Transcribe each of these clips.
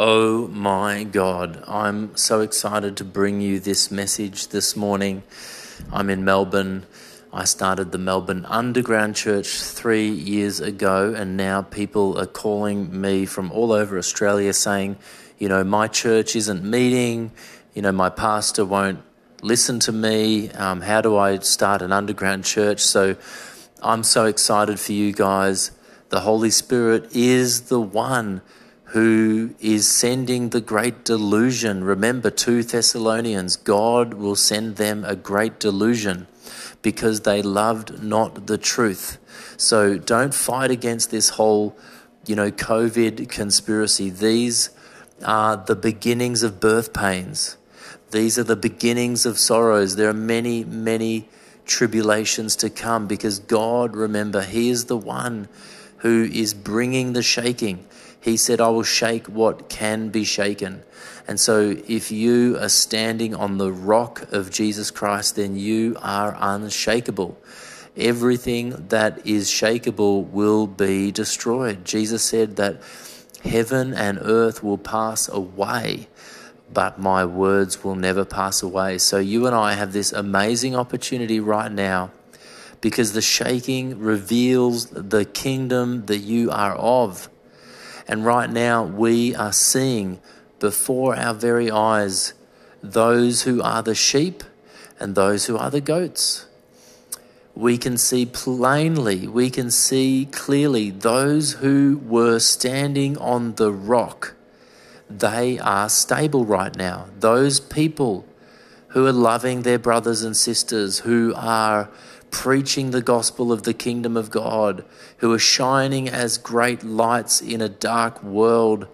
Oh my God, I'm so excited to bring you this message this morning. I'm in Melbourne. I started the Melbourne Underground Church three years ago, and now people are calling me from all over Australia saying, you know, my church isn't meeting, you know, my pastor won't listen to me. Um, how do I start an underground church? So I'm so excited for you guys. The Holy Spirit is the one who is sending the great delusion. Remember, 2 Thessalonians, God will send them a great delusion because they loved not the truth. So don't fight against this whole, you know, COVID conspiracy. These are the beginnings of birth pains. These are the beginnings of sorrows. There are many, many tribulations to come because God, remember, He is the one who is bringing the shaking. He said, I will shake what can be shaken. And so, if you are standing on the rock of Jesus Christ, then you are unshakable. Everything that is shakable will be destroyed. Jesus said that heaven and earth will pass away, but my words will never pass away. So, you and I have this amazing opportunity right now because the shaking reveals the kingdom that you are of. And right now, we are seeing before our very eyes those who are the sheep and those who are the goats. We can see plainly, we can see clearly those who were standing on the rock. They are stable right now. Those people who are loving their brothers and sisters, who are preaching the gospel of the kingdom of God, who are shining as great lights in a dark world.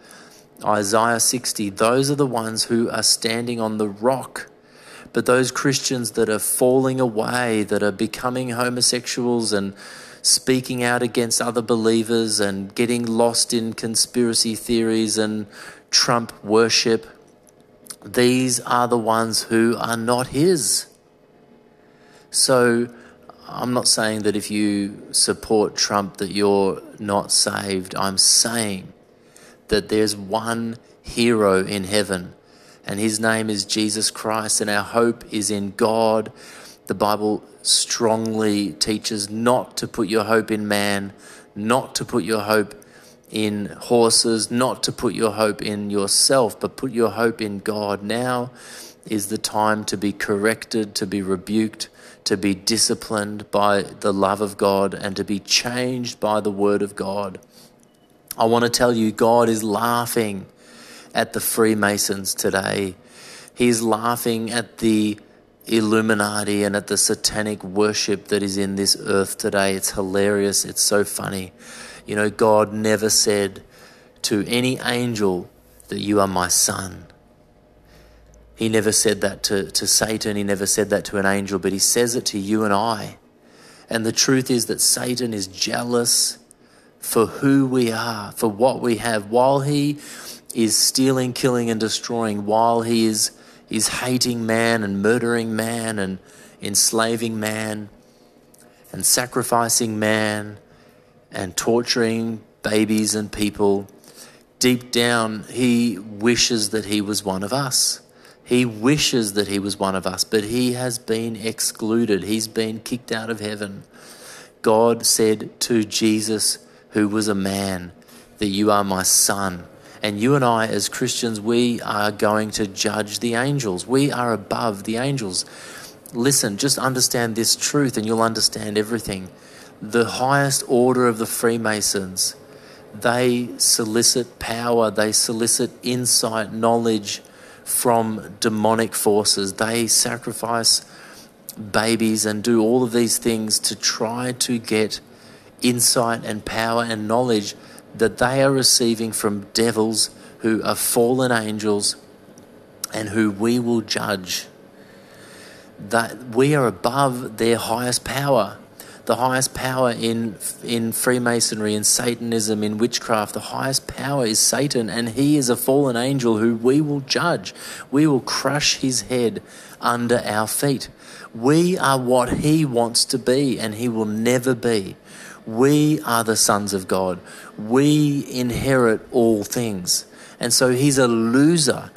Isaiah 60, those are the ones who are standing on the rock. But those Christians that are falling away, that are becoming homosexuals and speaking out against other believers and getting lost in conspiracy theories and Trump worship, these are the ones who are not His. So, I'm not saying that if you support Trump that you're not saved. I'm saying that there's one hero in heaven and his name is Jesus Christ and our hope is in God. The Bible strongly teaches not to put your hope in man, not to put your hope in horses, not to put your hope in yourself, but put your hope in God. Now is the time to be corrected, to be rebuked, to be disciplined by the love of God and to be changed by the word of God. I want to tell you, God is laughing at the Freemasons today. He's laughing at the Illuminati and at the satanic worship that is in this earth today. It's hilarious. It's so funny. You know, God never said to any angel that you are my son. He never said that to, to Satan, he never said that to an angel, but he says it to you and I. And the truth is that Satan is jealous for who we are, for what we have, while he is stealing, killing, and destroying, while he is, is hating man and murdering man and enslaving man and sacrificing man and torturing babies and people. Deep down, he wishes that he was one of us. He wishes that he was one of us, but he has been excluded. He's been kicked out of heaven. God said to Jesus, who was a man, that you are my son. And you and I, as Christians, we are going to judge the angels. We are above the angels. Listen, just understand this truth and you'll understand everything. The highest order of the Freemasons, they solicit power, they solicit insight, knowledge from demonic forces. They sacrifice babies and do all of these things to try to get insight and power and knowledge that they are receiving from devils who are fallen angels and who we will judge. That we are above their highest power. The highest power in, in Freemasonry, in Satanism, in witchcraft, the highest power is Satan, and he is a fallen angel who we will judge. We will crush his head under our feet. We are what he wants to be, and he will never be. We are the sons of God. We inherit all things. And so he's a loser.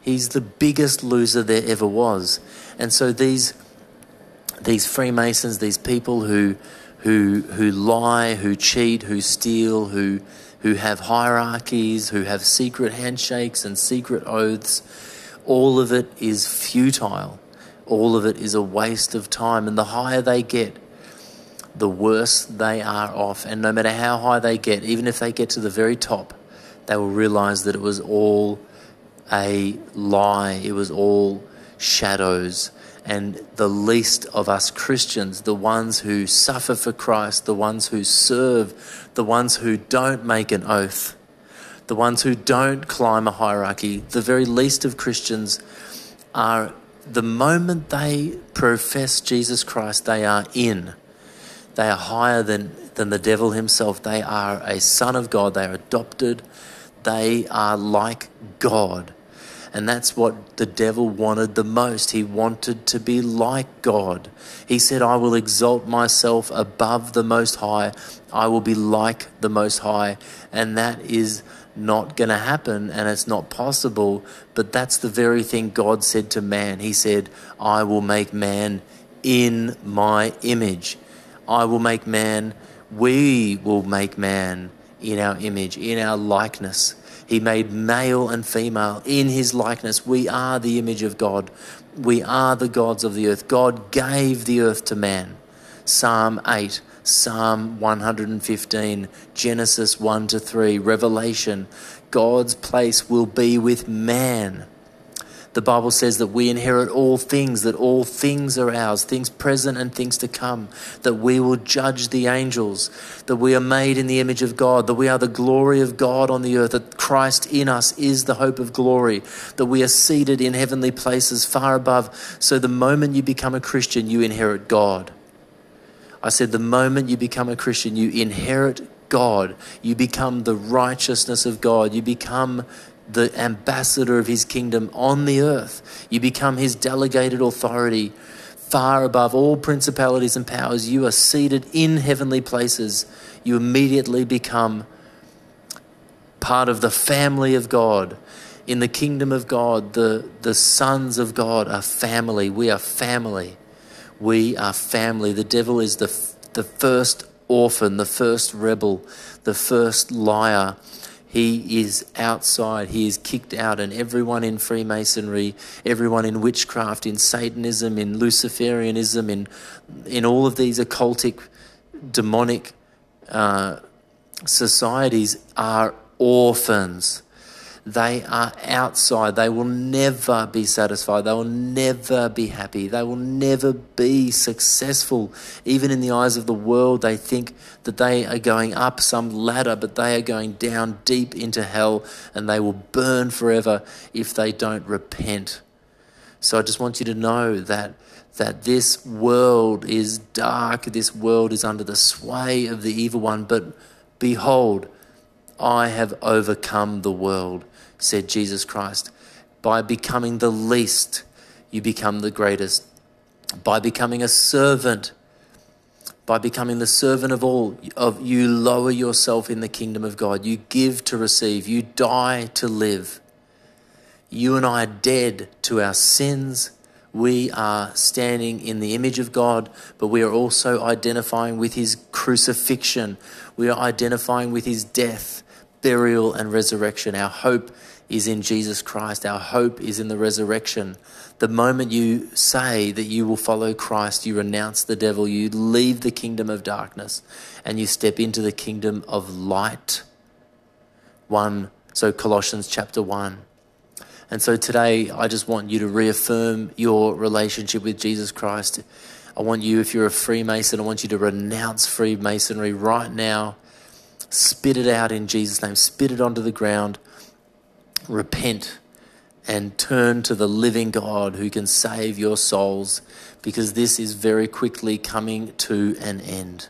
He's the biggest loser there ever was. And so these these Freemasons, these people who who who lie, who cheat, who steal, who who have hierarchies, who have secret handshakes and secret oaths, all of it is futile. All of it is a waste of time. And the higher they get, the worse they are off. And no matter how high they get, even if they get to the very top, they will realize that it was all a lie, it was all shadows. And the least of us Christians, the ones who suffer for Christ, the ones who serve, the ones who don't make an oath, the ones who don't climb a hierarchy, the very least of Christians are the moment they profess Jesus Christ, they are in. They are higher than, than the devil himself. They are a son of God. They are adopted. They are like God. And that's what the devil wanted the most. He wanted to be like God. He said, I will exalt myself above the Most High. I will be like the Most High. And that is not going to happen and it's not possible. But that's the very thing God said to man. He said, I will make man in my image. I will make man, we will make man in our image, in our likeness. He made male and female in his likeness. We are the image of God. We are the gods of the earth. God gave the earth to man. Psalm 8, Psalm 115, Genesis 1 to 3, Revelation. God's place will be with man. The Bible says that we inherit all things, that all things are ours, things present and things to come, that we will judge the angels, that we are made in the image of God, that we are the glory of God on the earth, that Christ in us is the hope of glory, that we are seated in heavenly places far above. So the moment you become a Christian, you inherit God. I said, the moment you become a Christian, you inherit God. You become the righteousness of God. You become the ambassador of his kingdom on the earth. You become his delegated authority far above all principalities and powers. You are seated in heavenly places. You immediately become part of the family of God. In the kingdom of God, the, the sons of God are family. We are family. We are family. The devil is the, the first orphan, the first rebel, the first liar he is outside, he is kicked out, and everyone in Freemasonry, everyone in witchcraft, in Satanism, in Luciferianism, in, in all of these occultic, demonic uh, societies are orphans. They are outside. They will never be satisfied. They will never be happy. They will never be successful. Even in the eyes of the world, they think that they are going up some ladder, but they are going down deep into hell and they will burn forever if they don't repent. So I just want you to know that that this world is dark, this world is under the sway of the evil one, but behold, I have overcome the world said Jesus Christ. By becoming the least, you become the greatest. By becoming a servant, by becoming the servant of all, of you lower yourself in the kingdom of God. You give to receive. You die to live. You and I are dead to our sins. We are standing in the image of God, but we are also identifying with his crucifixion. We are identifying with his death, burial, and resurrection. Our hope is in Jesus Christ. Our hope is in the resurrection. The moment you say that you will follow Christ, you renounce the devil, you leave the kingdom of darkness, and you step into the kingdom of light. 1 so Colossians chapter 1. And so today I just want you to reaffirm your relationship with Jesus Christ. I want you, if you're a Freemason, I want you to renounce Freemasonry right now. Spit it out in Jesus' name. Spit it onto the ground repent and turn to the living God who can save your souls because this is very quickly coming to an end.